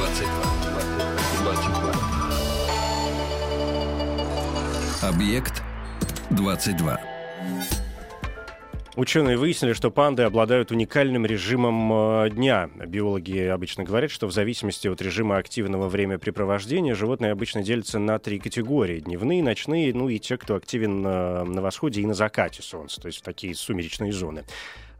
22. 22. Объект 22. Ученые выяснили, что панды обладают уникальным режимом э, дня. Биологи обычно говорят, что в зависимости от режима активного времяпрепровождения животные обычно делятся на три категории. Дневные, ночные, ну и те, кто активен на, на восходе и на закате солнца, то есть в такие сумеречные зоны.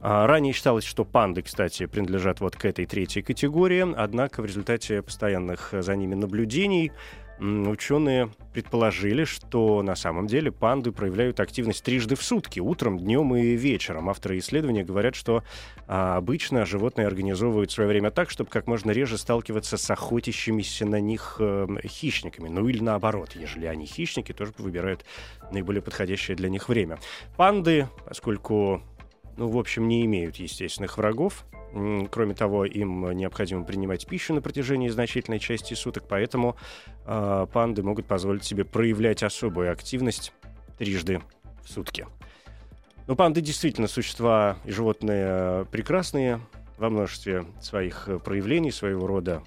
А, Ранее считалось, что панды, кстати, принадлежат вот к этой третьей категории, однако в результате постоянных за ними наблюдений ученые предположили, что на самом деле панды проявляют активность трижды в сутки, утром, днем и вечером. Авторы исследования говорят, что а, обычно животные организовывают свое время так, чтобы как можно реже сталкиваться с охотящимися на них э, хищниками. Ну или наоборот, ежели они хищники, тоже выбирают наиболее подходящее для них время. Панды, поскольку ну, в общем, не имеют естественных врагов. Кроме того, им необходимо принимать пищу на протяжении значительной части суток, поэтому а, панды могут позволить себе проявлять особую активность трижды в сутки. Но панды действительно существа и животные э, прекрасные во множестве своих э, проявлений, своего рода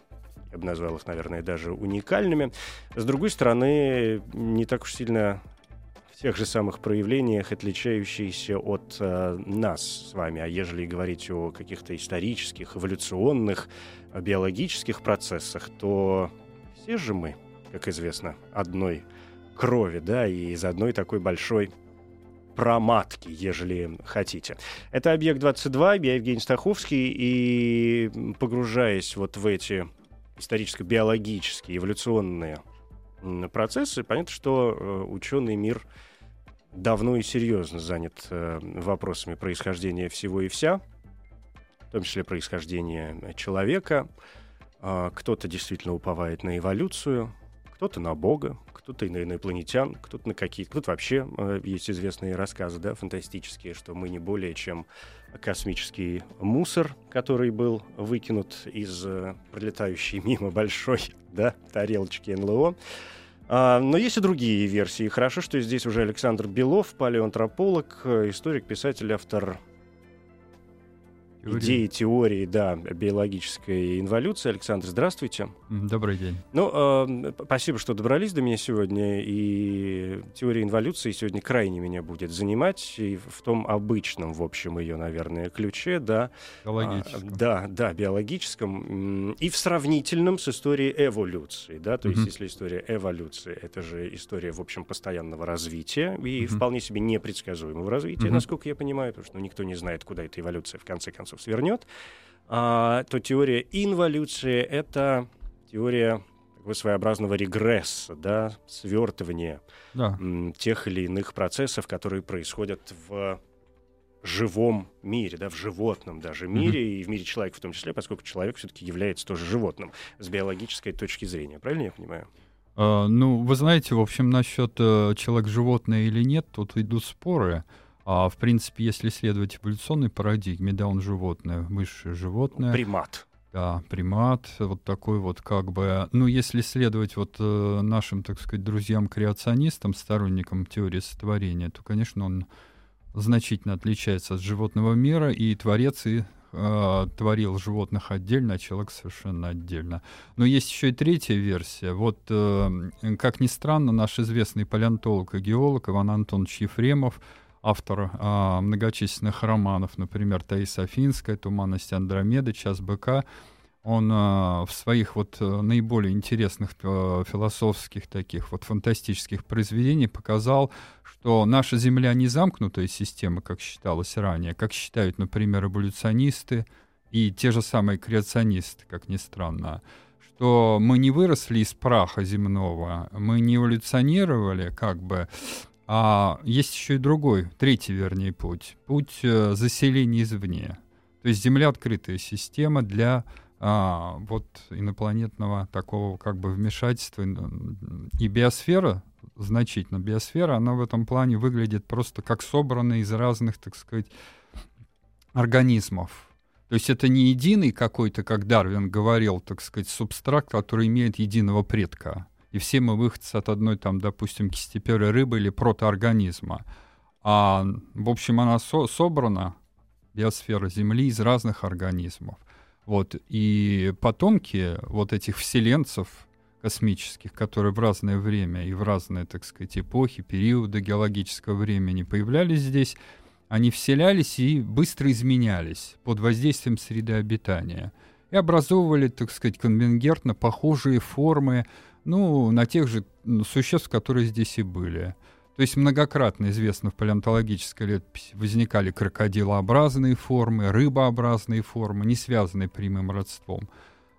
я бы назвал их, наверное, даже уникальными. С другой стороны, не так уж сильно тех же самых проявлениях, отличающиеся от э, нас с вами. А ежели говорить о каких-то исторических, эволюционных, биологических процессах, то все же мы, как известно, одной крови, да, и из одной такой большой проматки, ежели хотите. Это «Объект-22», я Евгений Стаховский, и погружаясь вот в эти историческо-биологические, эволюционные процессы, понятно, что э, ученый мир давно и серьезно занят э, вопросами происхождения всего и вся, в том числе происхождения человека. А, Кто-то действительно уповает на эволюцию, кто-то на Бога, кто-то на инопланетян, кто-то на какие-то... Тут вообще э, есть известные рассказы, да, фантастические, что мы не более чем космический мусор, который был выкинут из э, пролетающей мимо большой, да, тарелочки НЛО. А, но есть и другие версии. Хорошо, что здесь уже Александр Белов, палеоантрополог, э, историк, писатель, автор Теории. идеи, теории, да, биологической инволюции. Александр, здравствуйте. Добрый день. Ну, э, спасибо, что добрались до меня сегодня. И теория инволюции сегодня крайне меня будет занимать. И в том обычном, в общем, ее, наверное, ключе, да. Биологическом. А, да, да, биологическом. И в сравнительном с историей эволюции, да. То есть, если история эволюции, это же история, в общем, постоянного развития и вполне себе непредсказуемого развития, насколько я понимаю, потому что ну, никто не знает, куда эта эволюция в конце концов свернет. А, то теория инволюции — это теория такого своеобразного регресса, да, свертывания Да. тех или иных процессов, которые происходят в живом мире, да, в животном даже мире, и в мире человека в том числе, поскольку человек все-таки является тоже животным с биологической точки зрения. Правильно я понимаю? А, ну, вы знаете, в общем, насчет э, человек-животное или нет, тут идут споры. А, в принципе, если следовать эволюционной парадигме, да, он животное, высшее животное, Примат. да, примат, вот такой вот как бы... Ну, если следовать вот э, нашим, так сказать, друзьям-креационистам, сторонникам теории сотворения, то, конечно, он значительно отличается от животного мира, и творец и э, творил животных отдельно, а человек совершенно отдельно. Но есть еще и третья версия. Вот, э, как ни странно, наш известный палеонтолог и геолог Иван Антонович Ефремов, автор а, многочисленных романов, например, Таиса Афинская, «Туманность Андромеды», «Час быка», он а, в своих вот э, наиболее интересных э, философских таких вот фантастических произведениях показал, что наша Земля не замкнутая система, как считалось ранее, как считают, например, эволюционисты и те же самые креационисты, как ни странно, что мы не выросли из праха земного, мы не эволюционировали, как бы, а есть еще и другой, третий, вернее, путь. Путь э, заселения извне. То есть Земля открытая система для а, вот инопланетного такого как бы вмешательства. И биосфера, значительно, биосфера, она в этом плане выглядит просто как собранная из разных, так сказать, организмов. То есть это не единый какой-то, как Дарвин говорил, так сказать, субстракт, который имеет единого предка. И все мы выходцы от одной, там, допустим, кистеперой рыбы или протоорганизма. А, в общем, она со собрана, биосфера Земли, из разных организмов. Вот. И потомки вот этих вселенцев космических, которые в разное время и в разные, так сказать, эпохи, периоды геологического времени появлялись здесь, они вселялись и быстро изменялись под воздействием среды обитания и образовывали, так сказать, конвенгертно похожие формы, ну, на тех же существ, которые здесь и были. То есть многократно известно в палеонтологической летописи возникали крокодилообразные формы, рыбообразные формы, не связанные прямым родством.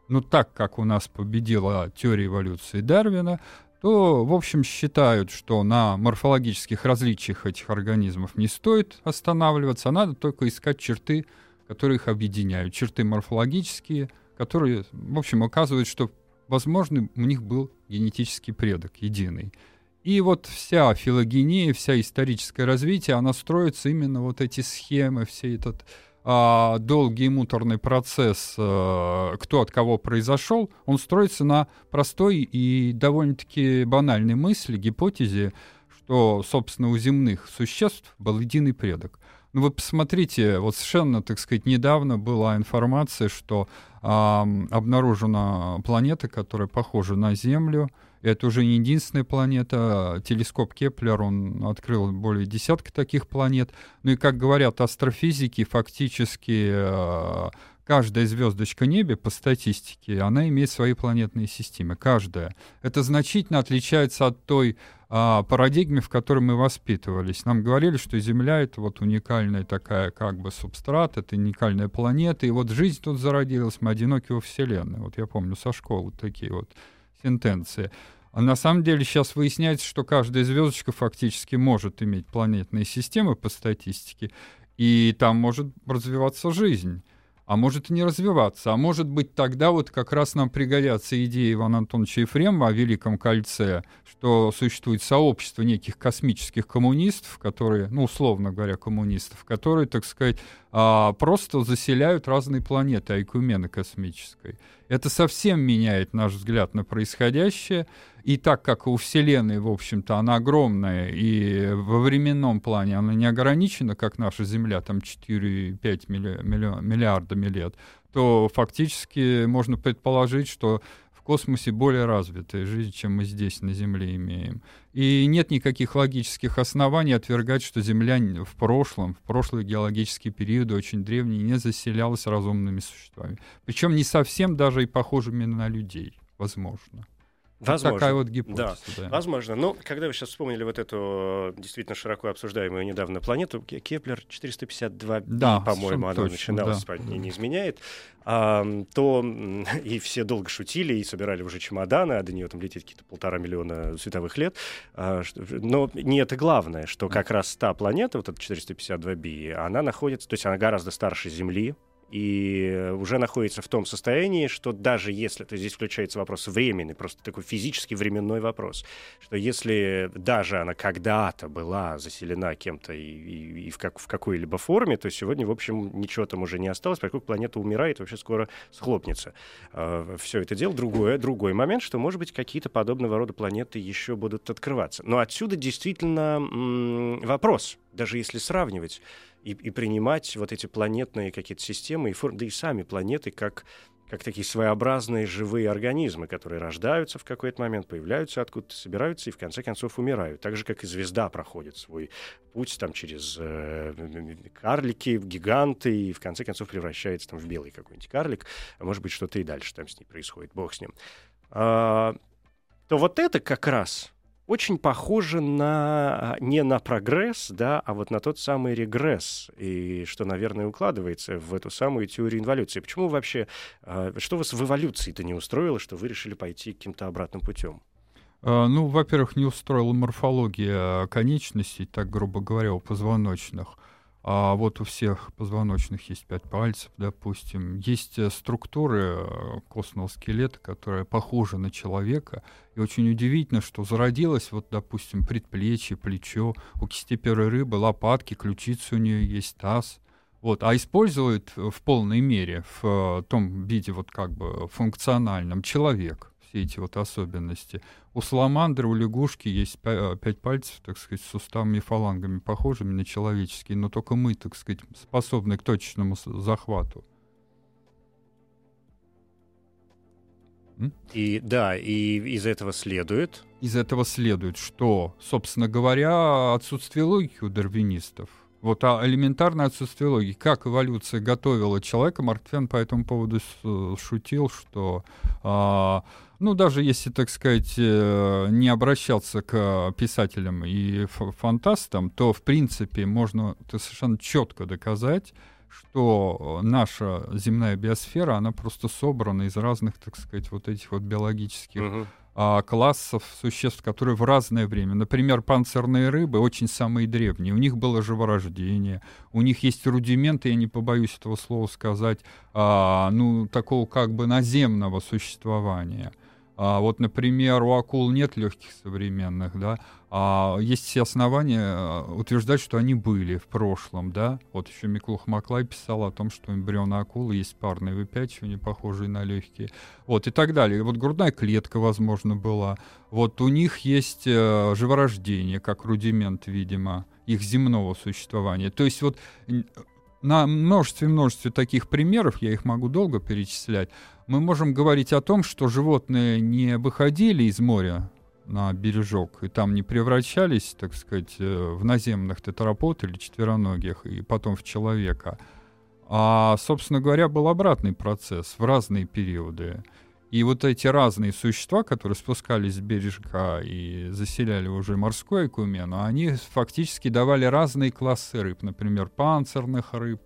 Но так как у нас победила теория эволюции Дарвина, то, в общем, считают, что на морфологических различиях этих организмов не стоит останавливаться, а надо только искать черты, которые их объединяют, черты морфологические, которые, в общем, указывают, что, возможно, у них был генетический предок единый. И вот вся филогения, вся историческое развитие, она строится именно вот эти схемы, все этот а, долгий муторный процесс, а, кто от кого произошел, он строится на простой и довольно-таки банальной мысли, гипотезе, что, собственно, у земных существ был единый предок. Ну вы посмотрите, вот совершенно, так сказать, недавно была информация, что а, обнаружена планета, которая похожа на Землю, это уже не единственная планета. Телескоп Кеплер, он открыл более десятка таких планет. Ну и, как говорят астрофизики, фактически э, каждая звездочка небе по статистике, она имеет свои планетные системы. Каждая. Это значительно отличается от той а, парадигме, в которой мы воспитывались. Нам говорили, что Земля — это вот уникальная такая как бы субстрат, это уникальная планета, и вот жизнь тут зародилась, мы одиноки во Вселенной. Вот я помню со школы такие вот сентенции. А на самом деле сейчас выясняется, что каждая звездочка фактически может иметь планетные системы по статистике, и там может развиваться жизнь а может и не развиваться. А может быть, тогда вот как раз нам пригодятся идеи Ивана Антоновича Ефремова о Великом Кольце, что существует сообщество неких космических коммунистов, которые, ну, условно говоря, коммунистов, которые, так сказать, а, просто заселяют разные планеты айкумены космической. Это совсем меняет наш взгляд на происходящее, и так как у Вселенной, в общем-то, она огромная, и во временном плане она не ограничена, как наша Земля, там 4-5 милли- милли- миллиардами лет, то фактически можно предположить, что космосе более развитая жизнь, чем мы здесь на Земле имеем. И нет никаких логических оснований отвергать, что Земля в прошлом, в прошлые геологические периоды, очень древние, не заселялась разумными существами. Причем не совсем даже и похожими на людей, возможно. Возможно. Такая вот гипотеза. Да, да. возможно. Но когда вы сейчас вспомнили вот эту э, действительно широко обсуждаемую недавно планету, Кеплер 452 Да, по-моему, она точно, начиналась, да. не, не изменяет, а, то и все долго шутили и собирали уже чемоданы, а до нее там летит какие-то полтора миллиона световых лет. А, но не это главное, что как раз та планета, вот эта 452b, она находится, то есть она гораздо старше Земли, и уже находится в том состоянии, что даже если, то здесь включается вопрос временный, просто такой физический временной вопрос, что если даже она когда-то была заселена кем-то и, и- и в, как, в какой-либо форме, то сегодня, в общем, ничего там уже не осталось, поскольку планета умирает, вообще скоро схлопнется. все это дело. Другое, другой момент, что, может быть, какие-то подобного рода планеты еще будут открываться. Но отсюда действительно вопрос, даже если сравнивать и, и принимать вот эти планетные какие-то системы, и форм, да и сами планеты как, как такие своеобразные живые организмы, которые рождаются в какой-то момент, появляются откуда-то, собираются и в конце концов умирают. Так же, как и звезда проходит свой путь там через э, карлики, гиганты, и в конце концов превращается там в белый какой-нибудь карлик, а может быть что-то и дальше там с ней происходит, бог с ним. А, то вот это как раз очень похоже на не на прогресс, да, а вот на тот самый регресс, и что, наверное, укладывается в эту самую теорию инволюции. Почему вообще, э, что вас в эволюции-то не устроило, что вы решили пойти каким-то обратным путем? А, Ну, во-первых, не устроила морфология конечностей, так грубо говоря, у позвоночных. А вот у всех позвоночных есть пять пальцев, допустим. Есть э, структуры э, костного скелета, которые похожи на человека. И очень удивительно, что зародилось, вот, допустим, предплечье, плечо. У кистеперой рыбы лопатки, ключицы у нее есть, таз. Вот, а использует в полной мере в э, том виде вот как бы функциональном человек все эти вот особенности. У саламандры, у лягушки есть э, пять пальцев, так сказать, с суставами и фалангами, похожими на человеческие, но только мы, так сказать, способны к точному захвату. И да, и из этого следует. Из этого следует, что, собственно говоря, отсутствие логики у дарвинистов. Вот а элементарное отсутствие логики. Как эволюция готовила человека, Марк Твен по этому поводу шутил, что а, ну, даже если, так сказать, э, не обращаться к писателям и фантастам, то, в принципе, можно совершенно четко доказать, что наша земная биосфера, она просто собрана из разных, так сказать, вот этих вот биологических uh-huh. А, классов существ, которые в разное время. Например, панцирные рыбы очень самые древние. У них было живорождение, у них есть рудименты, я не побоюсь этого слова сказать, а, ну, такого как бы наземного существования — а вот, например, у акул нет легких современных, да, а есть все основания э, утверждать, что они были в прошлом, да. Вот еще Миклух Маклай писал о том, что эмбрионы акулы есть парные выпячивания, похожие на легкие, вот и так далее. Вот грудная клетка, возможно, была. Вот у них есть э, живорождение, как рудимент, видимо, их земного существования. То есть вот на множестве множестве таких примеров, я их могу долго перечислять, мы можем говорить о том, что животные не выходили из моря на бережок и там не превращались, так сказать, э, в наземных тетрапод или четвероногих и потом в человека. А, собственно говоря, был обратный процесс в разные периоды. И вот эти разные существа, которые спускались с бережка и заселяли уже морской экумен, они фактически давали разные классы рыб, например, панцирных рыб,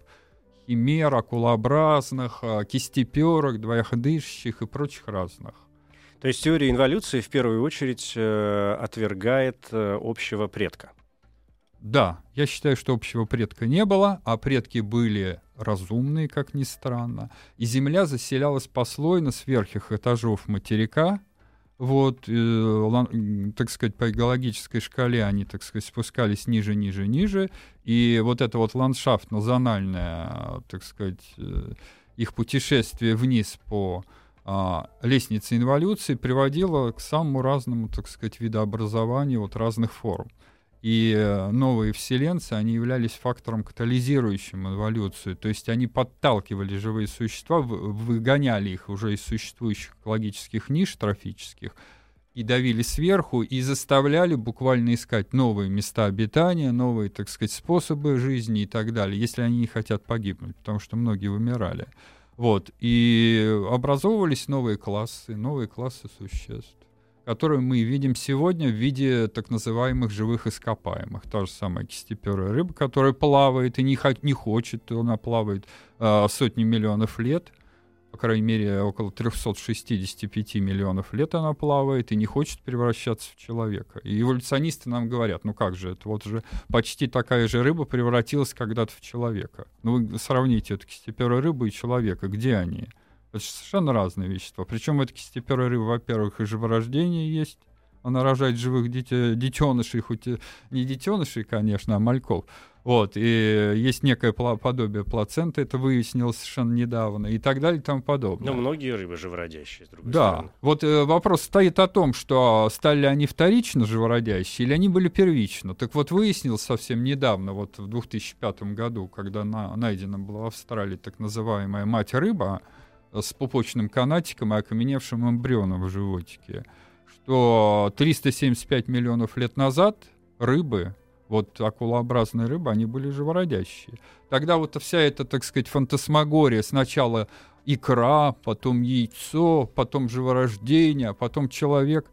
химер, акулообразных, а, кистеперок, двоеходящих и прочих разных. То есть теория инволюции в первую очередь э, отвергает э, общего предка. Да, я считаю, что общего предка не было, а предки были разумные, как ни странно. И Земля заселялась послойно с верхних этажов материка. Вот, э, так сказать, по геологической шкале они, так сказать, спускались ниже, ниже, ниже. И вот это вот ландшафтно-зональное, так сказать, э, их путешествие вниз по а, лестнице инволюции приводило к самому разному, так сказать, видообразованию вот разных форм. И э, новые вселенцы, они являлись фактором катализирующим эволюцию. То есть они подталкивали живые существа, выгоняли их уже из существующих экологических ниш трофических, и давили сверху, и заставляли буквально искать новые места обитания, новые, так сказать, способы жизни и так далее, если они не хотят погибнуть, потому что многие вымирали. Вот. И образовывались новые классы, новые классы существ которую мы видим сегодня в виде так называемых живых ископаемых. Та же самая кистеперая рыба, которая плавает и не, не хочет, она плавает э, сотни миллионов лет, по крайней мере, около 365 миллионов лет она плавает и не хочет превращаться в человека. И эволюционисты нам говорят, ну как же, это вот же почти такая же рыба превратилась когда-то в человека. Ну вы сравните эту кистеперую рыбу и человека, где они? Это совершенно разные вещества. Причем это кистеперая рыба, во-первых, и живорождение есть. Она рожает живых дитя, детенышей, хоть и не детенышей, конечно, а мальков. Вот, и есть некое подобие плаценты, это выяснилось совершенно недавно, и так далее и тому подобное. Но многие рыбы живородящие, с другой да. стороны. Вот э, вопрос стоит о том, что стали они вторично живородящие или они были первично. Так вот, выяснилось совсем недавно, вот в 2005 году, когда на, найдена была в Австралии так называемая мать-рыба, с пупочным канатиком и окаменевшим эмбрионом в животике, что 375 миллионов лет назад рыбы, вот акулообразные рыбы, они были живородящие. Тогда вот вся эта, так сказать, фантасмагория, сначала икра, потом яйцо, потом живорождение, а потом человек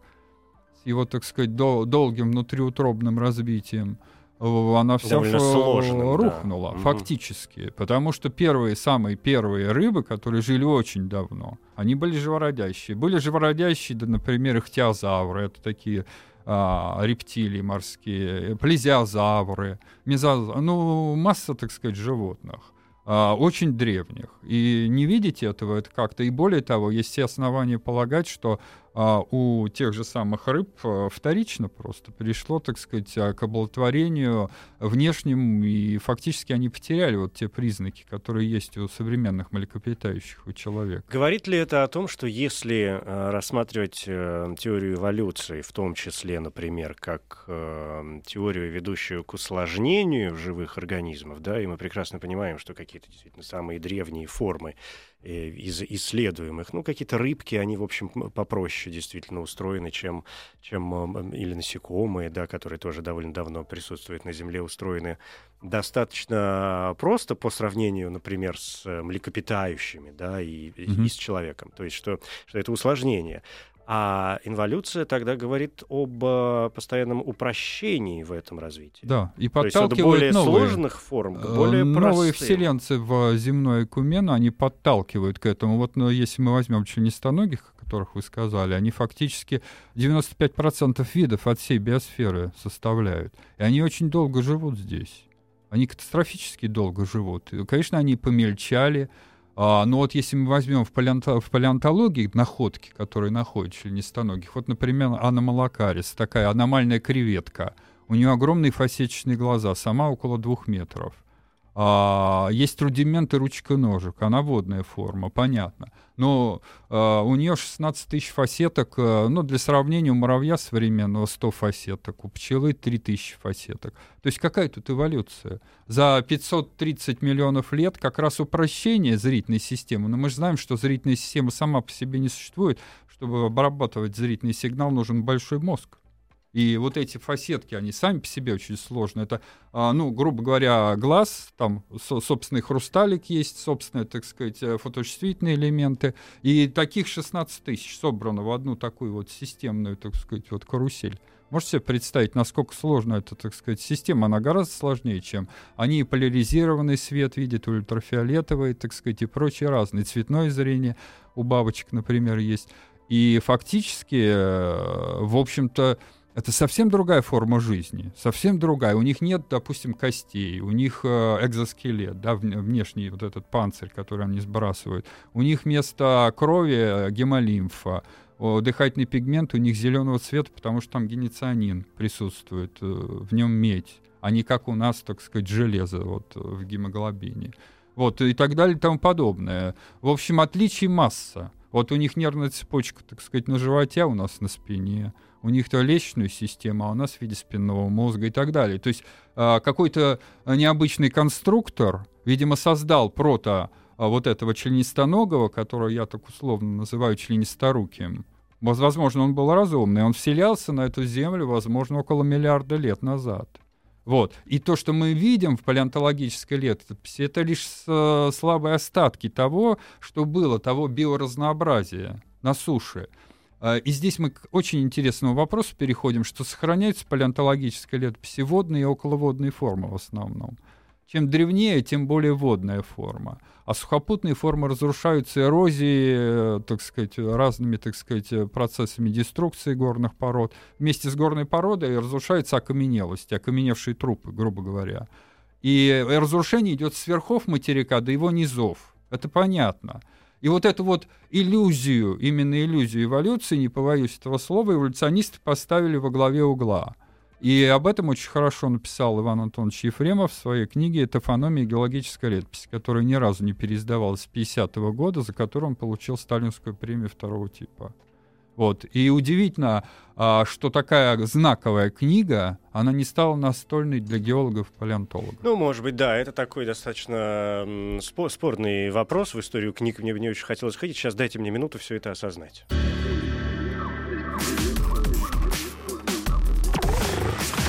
с его, так сказать, дол- долгим внутриутробным развитием – она вся сложным, рухнула да. фактически, потому что первые, самые первые рыбы, которые жили очень давно, они были живородящие. Были живородящие, да, например, ихтиозавры, это такие а, рептилии морские, плезиозавры, мезозавры, ну, масса, так сказать, животных а, очень древних. И не видите этого это как-то. И более того, есть все основания полагать, что а у тех же самых рыб э, вторично просто пришло, так сказать, э, к оплодотворению внешним, и фактически они потеряли вот те признаки, которые есть у современных млекопитающих, у человека. Говорит ли это о том, что если э, рассматривать теорию эволюции, в том числе, например, как теорию, ведущую к усложнению живых организмов, да, и мы прекрасно понимаем, что какие-то действительно самые древние формы Э, из исследуемых. Ну, какие-то рыбки, они, в общем, попроще действительно устроены, чем, чем или насекомые, да, которые тоже довольно давно присутствуют на Земле, устроены достаточно просто по сравнению, например, с млекопитающими, да, и, mm-hmm. и с человеком. То есть, что, что это усложнение. А инволюция тогда говорит об э, постоянном упрощении в этом развитии. Да, и подталкивает То есть более новые, сложных форм, э, более Новые вселенцы в земной экумен, они подталкивают к этому. Вот но если мы возьмем членистоногих, о которых вы сказали, они фактически 95% видов от всей биосферы составляют. И они очень долго живут здесь. Они катастрофически долго живут. И, конечно, они помельчали, а, но вот если мы возьмем в, палеонто, в палеонтологии находки, которые находят членистоногих, вот, например, аномалакарис, такая аномальная креветка, у нее огромные фасеточные глаза, сама около двух метров. А, есть рудименты ручка-ножек, она водная форма, понятно. Но а, у нее 16 тысяч фасеток, а, ну, для сравнения, у муравья современного 100 фасеток, у пчелы 3000 фасеток. То есть какая тут эволюция? За 530 миллионов лет как раз упрощение зрительной системы. Но мы же знаем, что зрительная система сама по себе не существует. Чтобы обрабатывать зрительный сигнал, нужен большой мозг. И вот эти фасетки, они сами по себе очень сложны. Это, а, ну, грубо говоря, глаз, там собственный хрусталик есть, собственные, так сказать, э, фоточувствительные элементы. И таких 16 тысяч собрано в одну такую вот системную, так сказать, вот карусель. Можете себе представить, насколько сложна эта, так сказать, система? Она гораздо сложнее, чем они поляризированный свет видят, ультрафиолетовый, так сказать, и прочие разные. Цветное зрение у бабочек, например, есть. И фактически, э, в общем-то, это совсем другая форма жизни, совсем другая. У них нет, допустим, костей, у них э, экзоскелет, да, внешний вот этот панцирь, который они сбрасывают. У них вместо крови э, гемолимфа, дыхательный пигмент у них зеленого цвета, потому что там геницианин присутствует, э, в нем медь, а не как у нас, так сказать, железо вот, в гемоглобине. Вот, и так далее и тому подобное. В общем, отличий масса. Вот у них нервная цепочка, так сказать, на животе, а у нас на спине у них-то лестничную систему, а у нас в виде спинного мозга и так далее. То есть э, какой-то необычный конструктор, видимо, создал прото э, вот этого членистоногого, которого я так условно называю членисторуким. Возможно, он был разумный, он вселялся на эту землю, возможно, около миллиарда лет назад. Вот. И то, что мы видим в палеонтологической летописи, это лишь э, слабые остатки того, что было, того биоразнообразия на суше. А, и здесь мы к очень интересному вопросу переходим, что сохраняются палеонтологическая летописи водные и околоводные формы в основном. Чем древнее, тем более водная форма. А сухопутные формы разрушаются эрозией, э, так сказать, разными, так сказать, процессами деструкции горных пород. Вместе с горной породой разрушается окаменелость, окаменевшие трупы, грубо говоря. И разрушение идет с верхов материка до его низов. Это понятно. И вот эту вот иллюзию, именно иллюзию эволюции, не побоюсь этого слова, эволюционисты поставили во главе угла. И об этом очень хорошо написал Иван Антонович Ефремов в своей книге «Этофономия и геологическая летопись», которая ни разу не переиздавалась с 50-го года, за которую он получил сталинскую премию второго типа. Вот. И удивительно, а, что такая знаковая книга, она не стала настольной для геологов-палеонтологов. Ну, может быть, да, это такой достаточно спор- спорный вопрос в историю книг. Мне бы не очень хотелось ходить. Сейчас дайте мне минуту все это осознать.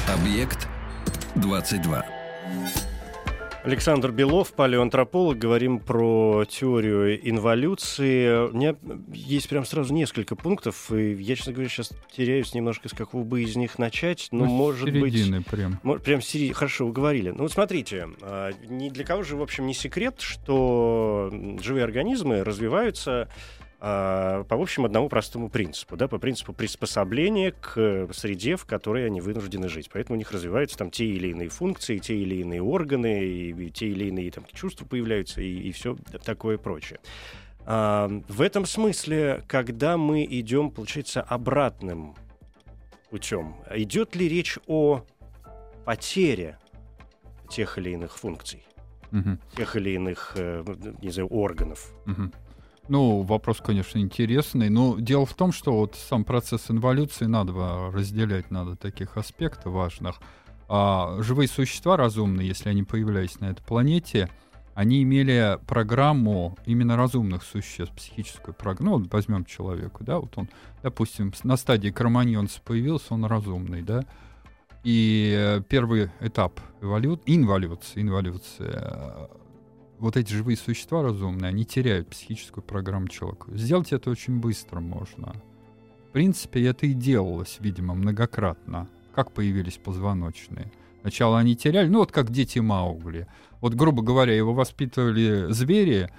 Объект 22. Александр Белов, палеоантрополог. Говорим про теорию инволюции. У меня есть прям сразу несколько пунктов, и я, честно говоря, сейчас теряюсь немножко, с какого бы из них начать. Но, ну, может середины быть... прям. Прям середины. Хорошо, вы говорили. Ну, вот смотрите, а, ни для кого же, в общем, не секрет, что живые организмы развиваются по, в общем, одному простому принципу, да, по принципу приспособления к среде, в которой они вынуждены жить. Поэтому у них развиваются там те или иные функции, те или иные органы, и, и те или иные там чувства появляются, и, и все такое прочее. А, в этом смысле, когда мы идем, получается, обратным путем, идет ли речь о потере тех или иных функций, угу. тех или иных, э, не знаю, органов? Угу. Ну, вопрос, конечно, интересный. Но дело в том, что вот сам процесс инволюции надо разделять, надо таких аспектов важных. А живые существа разумные, если они появлялись на этой планете, они имели программу именно разумных существ, психическую программу. Ну, вот возьмем человека, да, вот он, допустим, на стадии кроманьонца появился, он разумный, да, и первый этап эволю... инволюции, инволюции вот эти живые существа разумные, они теряют психическую программу человека. Сделать это очень быстро можно. В принципе, это и делалось, видимо, многократно. Как появились позвоночные. Сначала они теряли, ну вот как дети Маугли. Вот, грубо говоря, его воспитывали звери,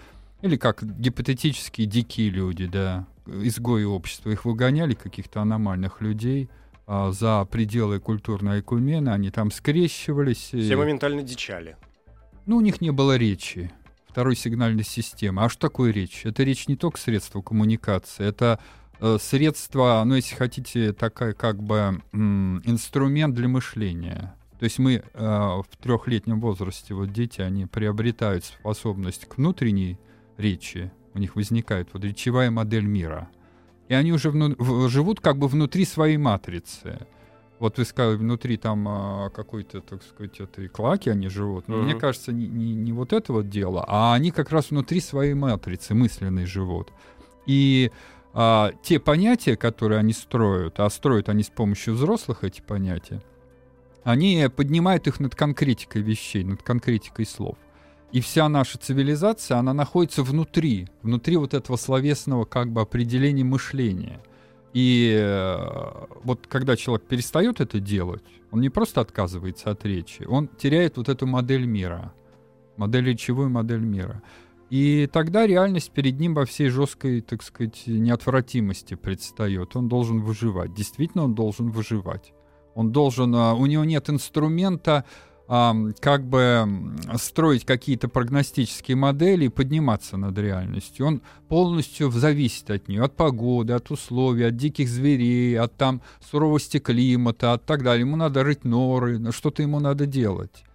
или как гипотетические дикие люди, да, изгои общества. Их выгоняли, каких-то аномальных людей, а, за пределы культурной экумены, они там скрещивались. Все моментально дичали. Ну, у них не было речи, второй сигнальной системы. А что такое речь? Это речь не только средство коммуникации, это э, средство, ну, если хотите, такая как бы инструмент для мышления. То есть мы э, в трехлетнем возрасте, вот дети, они приобретают способность к внутренней речи, у них возникает вот речевая модель мира. И они уже вну, в, живут как бы внутри своей матрицы. Вот вы сказали, внутри там а, какой-то, так сказать, этой клаки они живут. Но mm-hmm. мне кажется, не, не, не вот это вот дело, а они как раз внутри своей матрицы мысленной живут. И а, те понятия, которые они строят, а строят они с помощью взрослых эти понятия, они поднимают их над конкретикой вещей, над конкретикой слов. И вся наша цивилизация, она находится внутри, внутри вот этого словесного как бы определения мышления. И э, вот когда человек перестает это делать, он не просто отказывается от речи, он теряет вот эту модель мира, модель речевую модель мира. И тогда реальность перед ним во всей жесткой, так сказать, неотвратимости предстает. Он должен выживать. Действительно, он должен выживать. Он должен, а, у него нет инструмента как бы строить какие-то прогностические модели и подниматься над реальностью. Он полностью зависит от нее, от погоды, от условий, от диких зверей, от там суровости климата, от так далее. Ему надо рыть норы, что-то ему надо делать.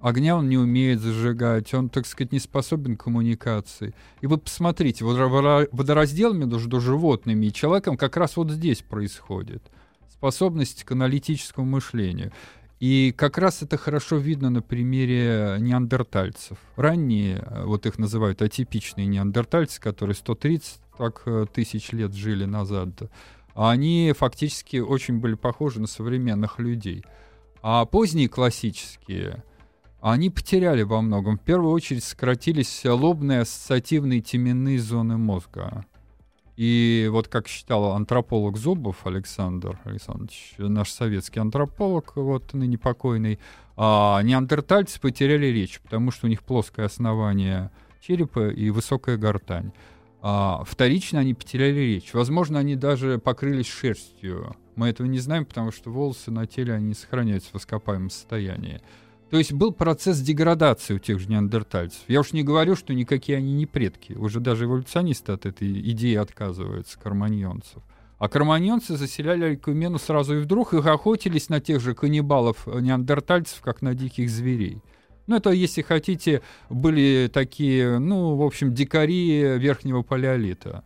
Огня он не умеет зажигать, он, так сказать, не способен к коммуникации. И вы посмотрите, водораздел между животными и человеком как раз вот здесь происходит. Способность к аналитическому мышлению. И как раз это хорошо видно на примере неандертальцев. Ранние, э, вот их называют атипичные неандертальцы, которые 130 так, э, тысяч лет жили назад, они фактически очень были похожи на современных людей. А поздние классические, они потеряли во многом. В первую очередь сократились лобные ассоциативные теменные зоны мозга. И вот как считал антрополог Зубов Александр Александрович, наш советский антрополог, вот ныне покойный, а, неандертальцы потеряли речь, потому что у них плоское основание черепа и высокая гортань. А вторично они потеряли речь. Возможно, они даже покрылись шерстью. Мы этого не знаем, потому что волосы на теле они сохраняются в ископаемом состоянии. То есть был процесс деградации у тех же неандертальцев. Я уж не говорю, что никакие они не предки. Уже даже эволюционисты от этой идеи отказываются, карманьонцев. А карманьонцы заселяли Алькумену сразу и вдруг, их охотились на тех же каннибалов э, неандертальцев, как на диких зверей. Ну, это, если хотите, были такие, ну, в общем, дикари верхнего палеолита.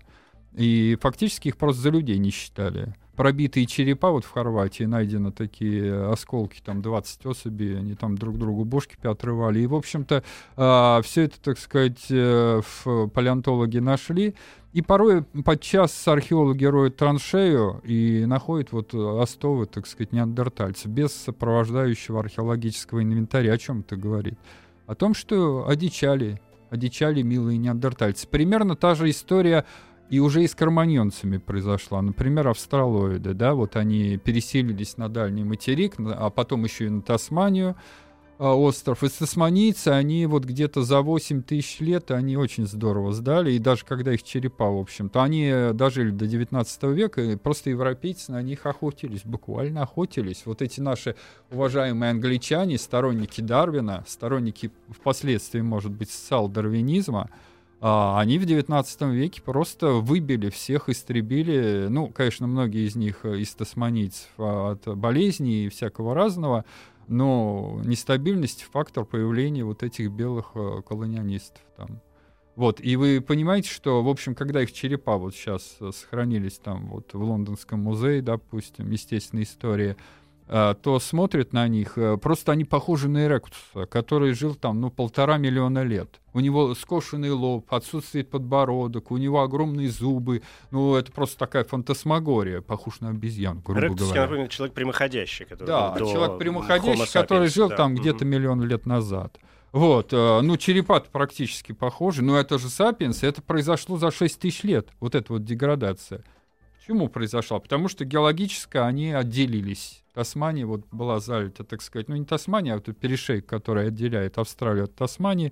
И фактически их просто за людей не считали пробитые черепа, вот в Хорватии найдены такие осколки, там 20 особей, они там друг другу бошки отрывали. И, в общем-то, э, а, все это, так сказать, э, палеонтологи нашли. И порой подчас археологи роют траншею и находят вот остовы, так сказать, неандертальцев без сопровождающего археологического инвентаря. О чем это говорит? О том, что одичали, одичали милые неандертальцы. Примерно та же история и уже и с карманьонцами произошла. Например, австралоиды, да, вот они переселились на дальний материк, а потом еще и на Тасманию. а, остров. И тасманийцы, они вот где-то за 8 тысяч лет, они очень здорово сдали. И даже когда их черепа, в общем-то, они дожили до 19 века, и просто европейцы на них охотились, буквально охотились. Вот эти наши уважаемые англичане, сторонники Дарвина, сторонники впоследствии, может быть, социал-дарвинизма, а, они в 19 веке просто выбили всех, истребили. Ну, конечно, многие из них из тасманийцев от болезней и всякого разного но нестабильность — фактор появления вот этих белых э, колониалистов там. Вот, и вы понимаете, что, в общем, когда их черепа вот сейчас э, сохранились там вот в Лондонском музее, допустим, естественной истории, а, то смотрят на них, э, просто они похожи на Эректуса, который жил там, ну, полтора миллиона лет. У него скошенный лоб, отсутствует подбородок, у него огромные зубы. Ну, это просто такая фантасмагория, похож на обезьян, грубо Эректус, говоря. например, человек прямоходящий, который Да, до человек прямоходящий, который жил да. там где-то миллион лет назад. Вот, э, ну, черепа практически похожи, но это же сапиенс, это произошло за 6 тысяч лет, вот эта вот деградация. Почему произошла? Потому что геологически они отделились. Тасмания вот была залита, так сказать, ну не Тасмания, а вот перешейк, который отделяет Австралию от Тасмании,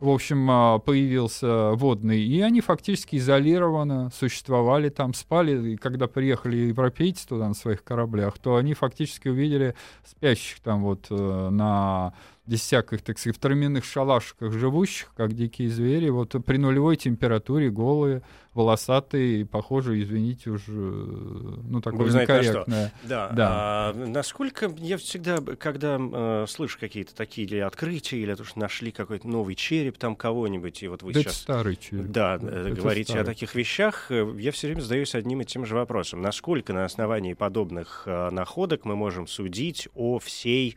в общем, а, появился водный, и они фактически изолированно существовали там, спали, и когда приехали европейцы туда на своих кораблях, то они фактически увидели спящих там вот э, на без всяких, так сказать, в травяных шалашиках живущих, как дикие звери, вот при нулевой температуре голые, волосатые, и похоже, извините уж, э, ну, такое Вы знаете, что? некорректное. Да. Да. А, насколько я всегда, когда э, слышу какие-то такие или открытия, или то, что нашли какой-то новый череп там кого-нибудь, и вот вы Да это сейчас... старый череп. Да, э, говорите о старый. таких вещах, э, я все время задаюсь одним и тем же вопросом. Насколько на основании подобных э, находок мы можем судить о всей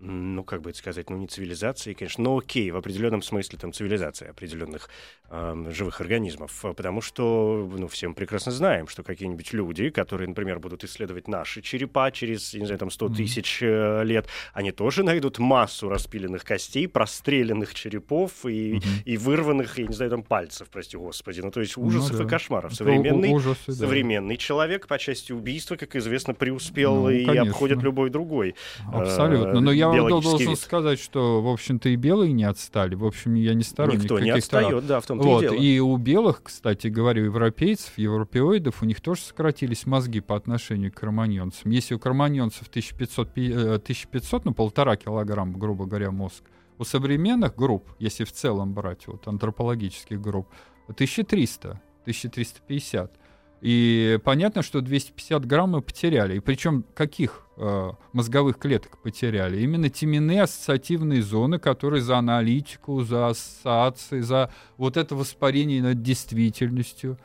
ну, как бы это сказать, ну, не цивилизации, конечно, но окей, в определенном смысле там цивилизация определенных эм, живых организмов, э, потому что, ну, все мы прекрасно знаем, что какие-нибудь люди, которые, например, будут исследовать наши черепа через, не знаю, там, 100 Мгм. тысяч э, лет, они тоже найдут массу распиленных костей, простреленных черепов и, и вырванных, я не знаю, там, пальцев, прости господи, ну, то есть Ну ужасов да. и кошмаров. Современный ужасы, да. Современный человек по части убийства, как известно, преуспел Ну, и конечно. обходит любой другой. Абсолютно. Но я биологический должен вид. сказать, что, в общем-то, и белые не отстали. В общем, я не сторонник Никто не отстает, да, в том-то Вот, и дело. и у белых, кстати говоря, европейцев, европеоидов, у них тоже сократились мозги по отношению к кроманьонцам. Если у кроманьонцев 1500, пи- э, 1500, ну, полтора килограмма, грубо говоря, мозг, у современных групп, если в целом брать, вот, антропологических групп, 1300, 1350. И понятно, что 250 грамм мы потеряли. И причем каких э, мозговых клеток потеряли? Именно теменные ассоциативные зоны, которые за аналитику, за ассоциации, за вот это воспарение над действительностью.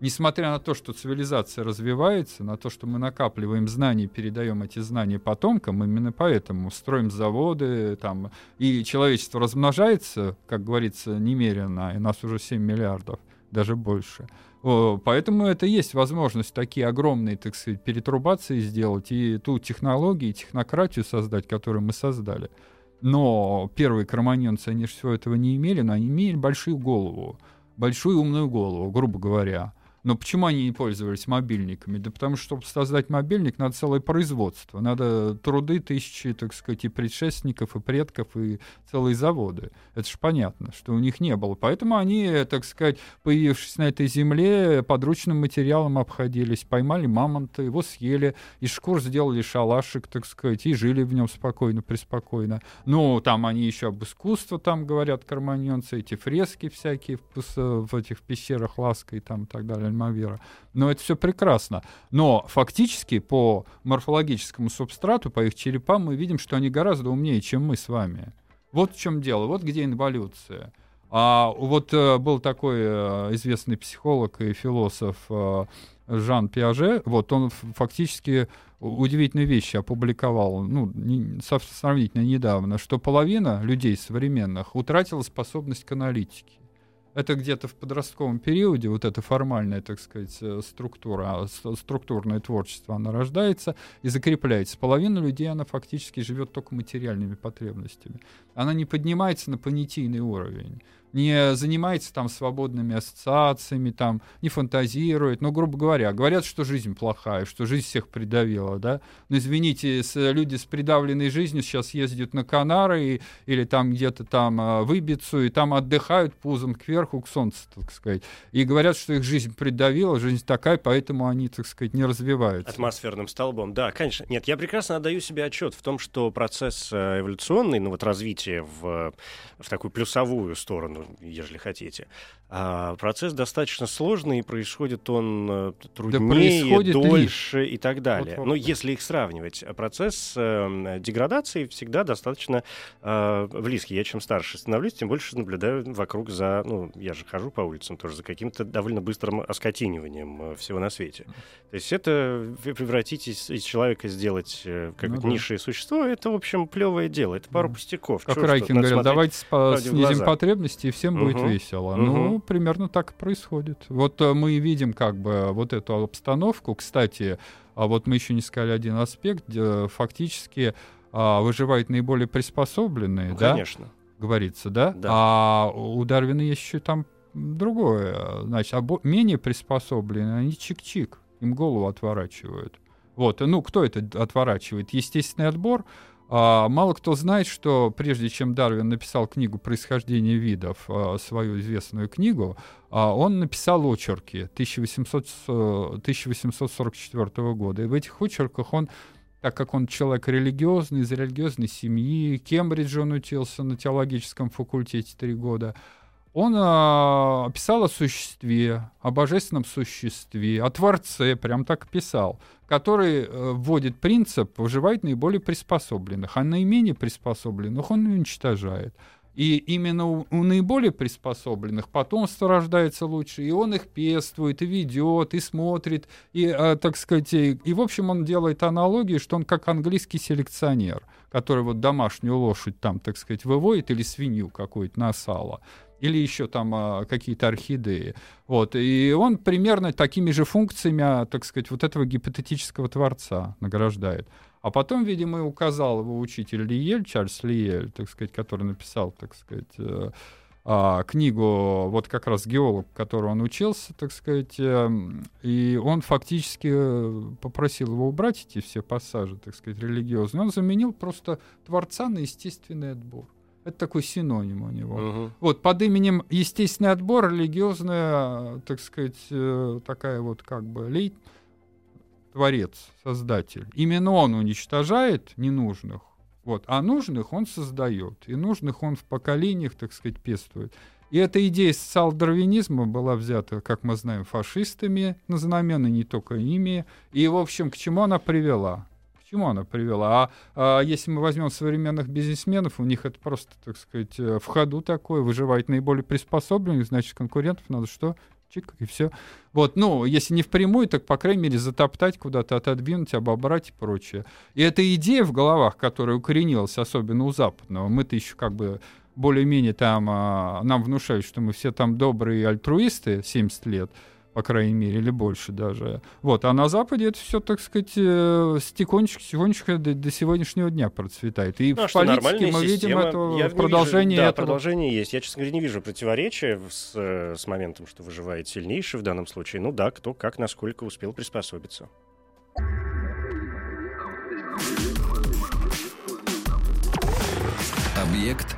Несмотря на то, что цивилизация развивается, на то, что мы накапливаем знания, передаем эти знания потомкам, именно поэтому строим заводы, там, и человечество размножается, как говорится, немерено, и нас уже 7 миллиардов, даже больше. О, Поэтому это есть возможность такие огромные, так сказать, перетрубации сделать и ту технологию, и технократию создать, которую мы создали. Но первые кроманьонцы, они же всего этого не имели, но они имели большую голову, большую умную голову, грубо говоря. Но почему они не пользовались мобильниками? Да потому что, чтобы создать мобильник, надо целое производство. Надо труды тысячи, так сказать, и предшественников, и предков, и целые заводы. Это же понятно, что у них не было. Поэтому они, так сказать, появившись на этой земле, подручным материалом обходились. Поймали мамонта, его съели, из шкур сделали шалашик, так сказать, и жили в нем спокойно, преспокойно. Ну, там они еще об искусстве, там говорят карманьонцы, эти фрески всякие в, в этих пещерах Ласка и там и так далее, Альмавера. Но это все прекрасно. Но фактически по морфологическому субстрату, по их черепам, мы видим, что они гораздо умнее, чем мы с вами. Вот в чем дело, вот где инволюция. А вот э, был такой э, известный психолог и философ э, Жан Пиаже, вот он фактически удивительные вещи опубликовал, ну, сравнительно недавно, что половина людей современных утратила способность к аналитике. Это где-то в подростковом периоде, вот эта формальная, так сказать, э, структура, а, структурное творчество, она рождается и закрепляется. Половина людей, она фактически живет только материальными потребностями. Она не поднимается на понятийный уровень. Не занимается там свободными ассоциациями, там не фантазирует, ну, грубо говоря, говорят, что жизнь плохая, что жизнь всех придавила, да, но извините, с, люди с придавленной жизнью сейчас ездят на Канары и, или там где-то там а, в Ибицу, и там отдыхают пузом кверху к солнцу, так сказать, и говорят, что их жизнь придавила, жизнь такая, поэтому они, так сказать, не развиваются. Атмосферным столбом, да, конечно. Нет, я прекрасно отдаю себе отчет в том, что процесс э, эволюционный, ну вот развитие в, в такую плюсовую сторону, ежели хотите, а процесс достаточно сложный, и происходит он э, труднее, да дольше лишь. и так далее. Вот, вот, Но если их сравнивать, процесс э, деградации всегда достаточно э, близкий. Я чем старше становлюсь, тем больше наблюдаю вокруг за, ну, я же хожу по улицам тоже, за каким-то довольно быстрым оскотиниванием э, всего на свете. То есть это превратить из, из человека сделать э, как ну, да. низшее существо, это, в общем, плевое дело, это пару пустяков. Как Райкин говорил, давайте снизим потребности, и всем угу. будет весело. Угу. Ну, примерно так и происходит. Вот э, мы видим как бы вот эту обстановку. Кстати, а вот мы еще не сказали один аспект. Фактически а, выживают наиболее приспособленные, ну, да? Конечно. Говорится, да? да? А у Дарвина есть еще там другое. Значит, а менее приспособленные, они чик-чик, им голову отворачивают. Вот, ну кто это отворачивает? Естественный отбор. А, мало кто знает, что прежде чем Дарвин написал книгу «Происхождение видов», а, свою известную книгу, а, он написал очерки 1800, 1844 э, года. И в этих очерках он так как он человек религиозный, из религиозной семьи, Кембридж он учился на теологическом факультете три года, он а, писал о существе, о божественном существе, о Творце, прям так писал, который а, вводит принцип «выживает наиболее приспособленных», а наименее приспособленных он уничтожает. И именно у, наиболее приспособленных потомство рождается лучше, и он их пестует, и ведет, и смотрит, и, э, так сказать, и, и, в общем, он делает аналогию, что он как английский селекционер, который вот домашнюю лошадь там, так сказать, выводит, или свинью какую-то на сало или еще там а, какие-то орхидеи. Вот. И он примерно такими же функциями, а, так сказать, вот этого гипотетического творца награждает. А потом, видимо, указал его учитель Лиель, Чарльз Лиель, так сказать, который написал, так сказать, э, а, книгу, вот как раз геолог, который он учился, так сказать, э, и он фактически э, попросил его убрать эти все пассажи, так сказать, религиозные. Он заменил просто Творца на естественный отбор. Это такой синоним у него. Угу. Вот под именем естественный отбор религиозная, так сказать, э, такая вот как бы лей творец, создатель. Именно он уничтожает ненужных, вот, а нужных он создает. И нужных он в поколениях, так сказать, пестует. И эта идея социал-дарвинизма была взята, как мы знаем, фашистами на знамена, не только ими. И, в общем, к чему она привела? Чему она привела? А, а если мы возьмем современных бизнесменов, у них это просто, так сказать, э, в ходу такое, выживать наиболее приспособленных, значит, конкурентов надо что? чик, и все. Вот, ну, если не впрямую, так, по крайней мере, затоптать куда-то, отодвинуть, обобрать и прочее. И эта идея в головах, которая укоренилась, особенно у западного, мы-то еще как бы более-менее там, а, нам внушают, что мы все там добрые альтруисты 70 лет, по крайней мере, или больше даже. Вот, а на Западе это все, так сказать, э, тихонечко, тихонечко до, до сегодняшнего дня процветает. И ну, в политике мы видим это Я продолжение вижу, да, этого. продолжение есть. Я, честно говоря, не вижу противоречия с, э, с моментом, что выживает сильнейший в данном случае. Ну да, кто как, насколько успел приспособиться. Объект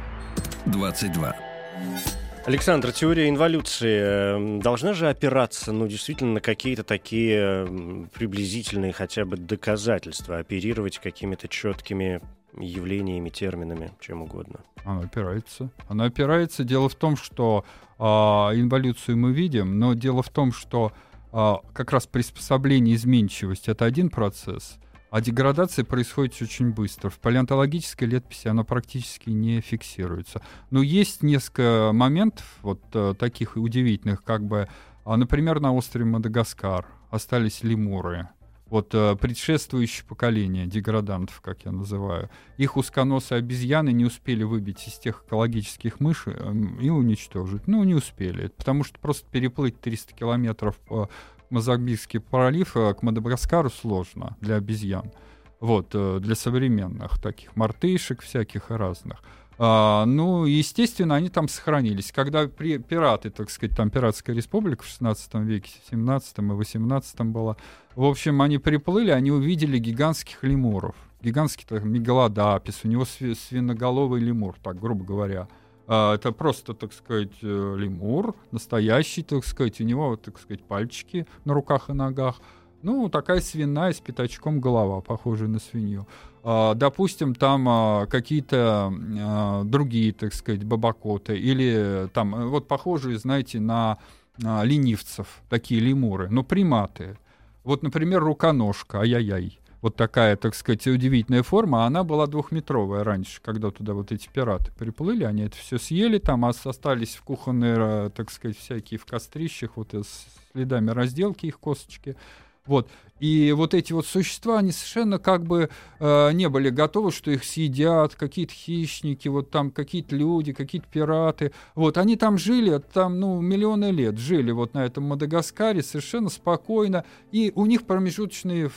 22. Александр, теория инволюции э, должна же опираться, ну, действительно, на какие-то такие приблизительные хотя бы доказательства, оперировать какими-то четкими явлениями, терминами, чем угодно. Она опирается. Она опирается. Дело в том, что э, инволюцию мы видим, но дело в том, что э, как раз приспособление изменчивость это один процесс, а деградация происходит очень быстро. В палеонтологической летописи она практически не фиксируется. Но есть несколько моментов вот э, таких удивительных, как бы, а, например, на острове Мадагаскар остались лемуры. Вот э, предшествующее поколение деградантов, как я называю, их узконосые обезьяны не успели выбить из тех экологических мышей э, и уничтожить. Ну, не успели, потому что просто переплыть 300 километров по Мозамбикский пролив э, к Мадагаскару сложно для обезьян. Вот, э, для современных таких мартышек всяких разных. А, ну, естественно, они там сохранились. Когда при, пираты, так сказать, там пиратская республика в 16 веке, в 17 и 18 была, в общем, они приплыли, они увидели гигантских лемуров. Гигантский так, мегалодапис, у него свиноголовый лемур, так грубо говоря. А, это просто, так сказать, э, лемур, настоящий, так сказать, у него, так сказать, пальчики на руках и ногах. Ну, такая свиная с пятачком голова, похожая на свинью. А, допустим, там а, какие-то другие, так сказать, бабакоты, или там, э, вот похожие, знаете, на ленивцев, такие лемуры, но приматы. Вот, например, руконожка, ай-яй-яй. Вот такая, так сказать, удивительная форма. Она была двухметровая раньше, когда туда вот эти пираты приплыли. Они это все съели, там остались в кухонной, так сказать, всякие в кострищах, вот с следами разделки их косточки. Вот. И вот эти вот существа, они совершенно как бы э, не были готовы, что их съедят какие-то хищники, вот там какие-то люди, какие-то пираты. Вот они там жили, там, ну, миллионы лет жили вот на этом Мадагаскаре совершенно спокойно. И у них промежуточные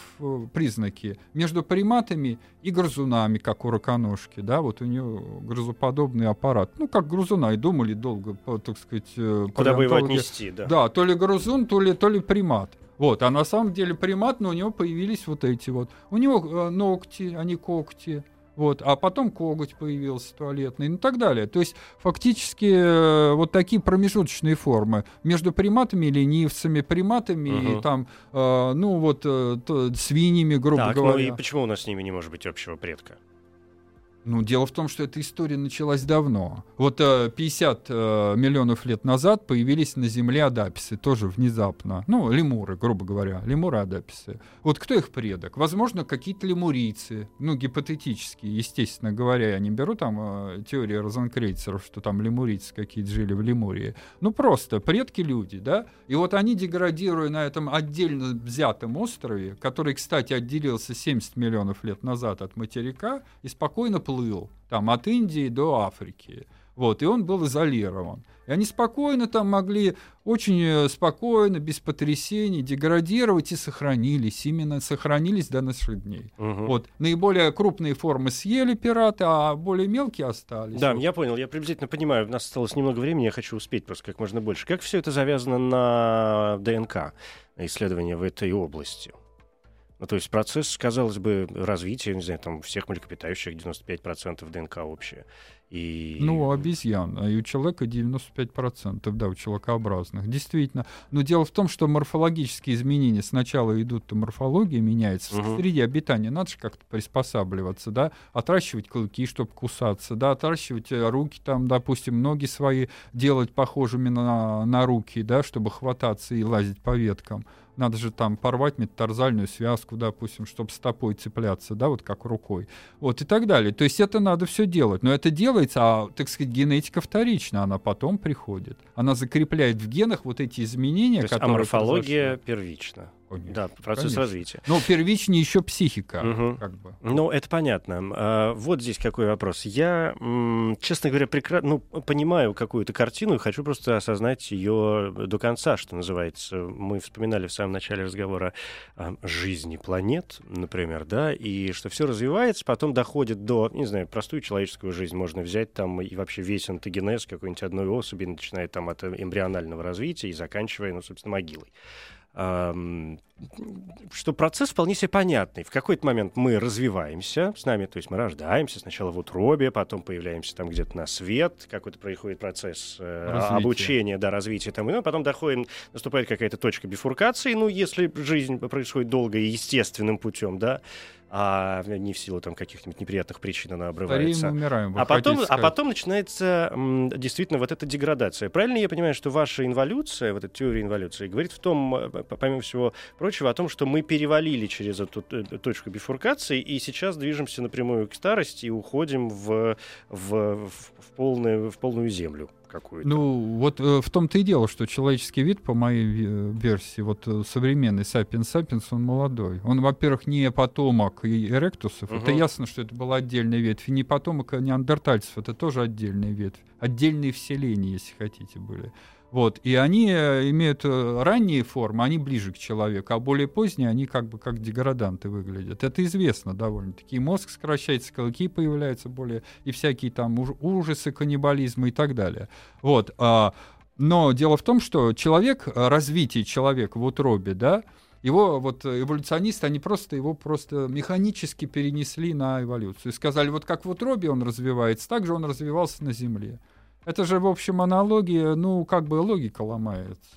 признаки между приматами и грызунами, как у раконожки, да, вот у нее грызоподобный аппарат. Ну, как грызуна, и думали долго, так сказать... Э, Куда бы его отнести, да. Да, то ли грызун, то ли, то ли примат. Вот, а на самом деле примат, но у него появились вот эти вот. У него э, ногти, а не когти. Вот, а потом коготь появился туалетный, ну и так далее. То есть фактически э, вот такие промежуточные формы между приматами и ленивцами, приматами угу. и там, э, ну вот, э, то, свиньями, грубо так, говоря. Ну и почему у нас с ними не может быть общего предка? Ну, дело в том, что эта история началась давно. Вот 50 э, э, миллионов лет назад появились на Земле адаписы, тоже внезапно. Ну, лемуры, грубо говоря, лемуры-адаписы. Вот кто их предок? Возможно, какие-то лемурийцы, ну, гипотетические, естественно говоря. Я не беру там э, теорию розенкрейцеров, что там лемурийцы какие-то жили в Лемурии. Ну, просто предки люди, да? И вот они, деградируя на этом отдельно взятом острове, который, кстати, отделился 70 миллионов лет назад от материка, и спокойно плыл плыл там от Индии до Африки. Вот, и он был изолирован. И они спокойно там могли, очень э, спокойно, без потрясений, деградировать и сохранились. Именно сохранились до наших дней. Угу. Вот. Наиболее крупные формы съели пираты, а более мелкие остались. Да, вот. я понял, я приблизительно понимаю. У нас осталось немного времени, я хочу успеть просто как можно больше. Как все это завязано на ДНК, исследования в этой области? Ну, то есть процесс, казалось бы, развития, не знаю, там, всех млекопитающих 95% ДНК общее. И... Ну, у обезьян, а и у человека 95%, да, у человекообразных. Действительно. Но дело в том, что морфологические изменения сначала идут, морфология меняется. Угу. В среде обитания надо же как-то приспосабливаться, да, отращивать клыки, чтобы кусаться, да, отращивать э, руки, там, допустим, ноги свои делать похожими на, на руки, да, чтобы хвататься и лазить по веткам надо же там порвать метатарзальную связку, допустим, чтобы стопой цепляться, да, вот как рукой, вот и так далее. То есть это надо все делать, но это делается, а, так сказать, генетика вторична, она потом приходит. Она закрепляет в генах вот эти изменения, То есть, которые... А морфология первична. Конечно, да, процесс конечно. развития. Но первичнее еще психика. Угу. Как бы. Ну, это понятно. А, вот здесь какой вопрос. Я, честно говоря, прекрасно ну, понимаю какую-то картину и хочу просто осознать ее до конца, что называется. Мы вспоминали в самом начале разговора о жизни планет, например, да, и что все развивается, потом доходит до, не знаю, простую человеческую жизнь можно взять там и вообще весь антогенез какой-нибудь одной особи, начиная там от эмбрионального развития и заканчивая, ну, собственно, могилой Um, что процесс вполне себе понятный. В какой-то момент мы развиваемся с нами, то есть мы рождаемся сначала в утробе, потом появляемся там где-то на свет, какой-то происходит процесс э, обучения, да, развития там, и ну, потом доходим, наступает какая-то точка бифуркации, ну, если жизнь происходит долго и естественным путем, да, а не в силу там каких-нибудь неприятных причин она обрывается. Умираем, а потом, а потом начинается м, действительно вот эта деградация. Правильно я понимаю, что ваша инволюция, вот эта теория инволюции, говорит в том, э, помимо всего прочего, о том, что мы перевалили через эту э, точку бифуркации и сейчас движемся напрямую к старости и уходим в, в, в, полную, в полную землю какую-то. Ну, вот э, в том-то и дело, что человеческий вид, по моей версии, вот э, современный сапиенс сапиенс, он молодой. Он, во-первых, не потомок эректусов, угу. это ясно, что это была отдельная ветвь, и не потомок неандертальцев, это тоже отдельная ветвь, отдельные вселения, если хотите, были. Вот, и они э, имеют э, ранние формы, они ближе к человеку, а более поздние они как бы как деграданты выглядят. Это известно довольно-таки. Мозг сокращается, клыки появляются более, и всякие там ужасы каннибализма и так далее. Вот. А, но дело в том, что человек, развитие человека в утробе, да, его вот эволюционисты, они просто его просто механически перенесли на эволюцию. И сказали, вот как в утробе он развивается, так же он развивался на Земле. Это же, в общем, аналогия, ну, как бы логика ломается.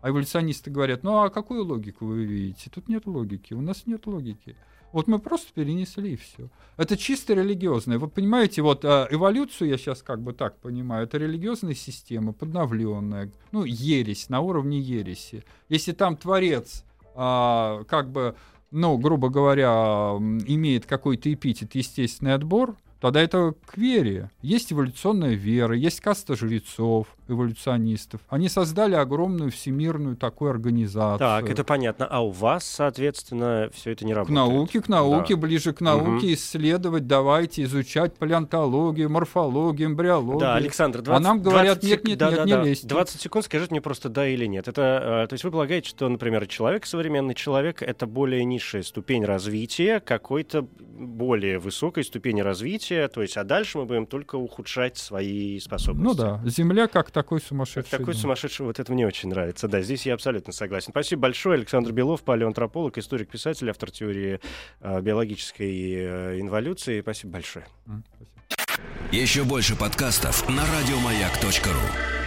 А эволюционисты говорят, ну а какую логику вы видите? Тут нет логики, у нас нет логики. Вот мы просто перенесли все. Это чисто религиозное. Вы понимаете, вот а, эволюцию я сейчас как бы так понимаю, это религиозная система, подновленная, ну, ересь, на уровне ереси. Если там Творец а, как бы, ну, грубо говоря, имеет какой-то эпитет естественный отбор, тогда это к вере. Есть эволюционная вера, есть каста жрецов, эволюционистов. Они создали огромную всемирную такую организацию. Так, это понятно. А у вас, соответственно, все это не работает? К науке, к науке, да. ближе к науке, угу. исследовать, давайте изучать палеонтологию, морфологию, эмбриологию. Да, Александр, 20, а нам говорят, нет, нет, да, нет, да, не да. лезьте. 20 секунд, скажите мне просто да или нет. Это, э, то есть вы полагаете, что, например, человек, современный человек, это более низшая ступень развития, какой-то более высокой ступени развития, то есть, а дальше мы будем только ухудшать свои способности. Ну да, Земля как такой сумасшедший. Как такой сумасшедший, вот это мне очень нравится. Да, здесь я абсолютно согласен. Спасибо большое. Александр Белов, палеоантрополог, историк-писатель, автор теории э, биологической э, инволюции. Спасибо большое. Еще больше подкастов на радиомаяк.ру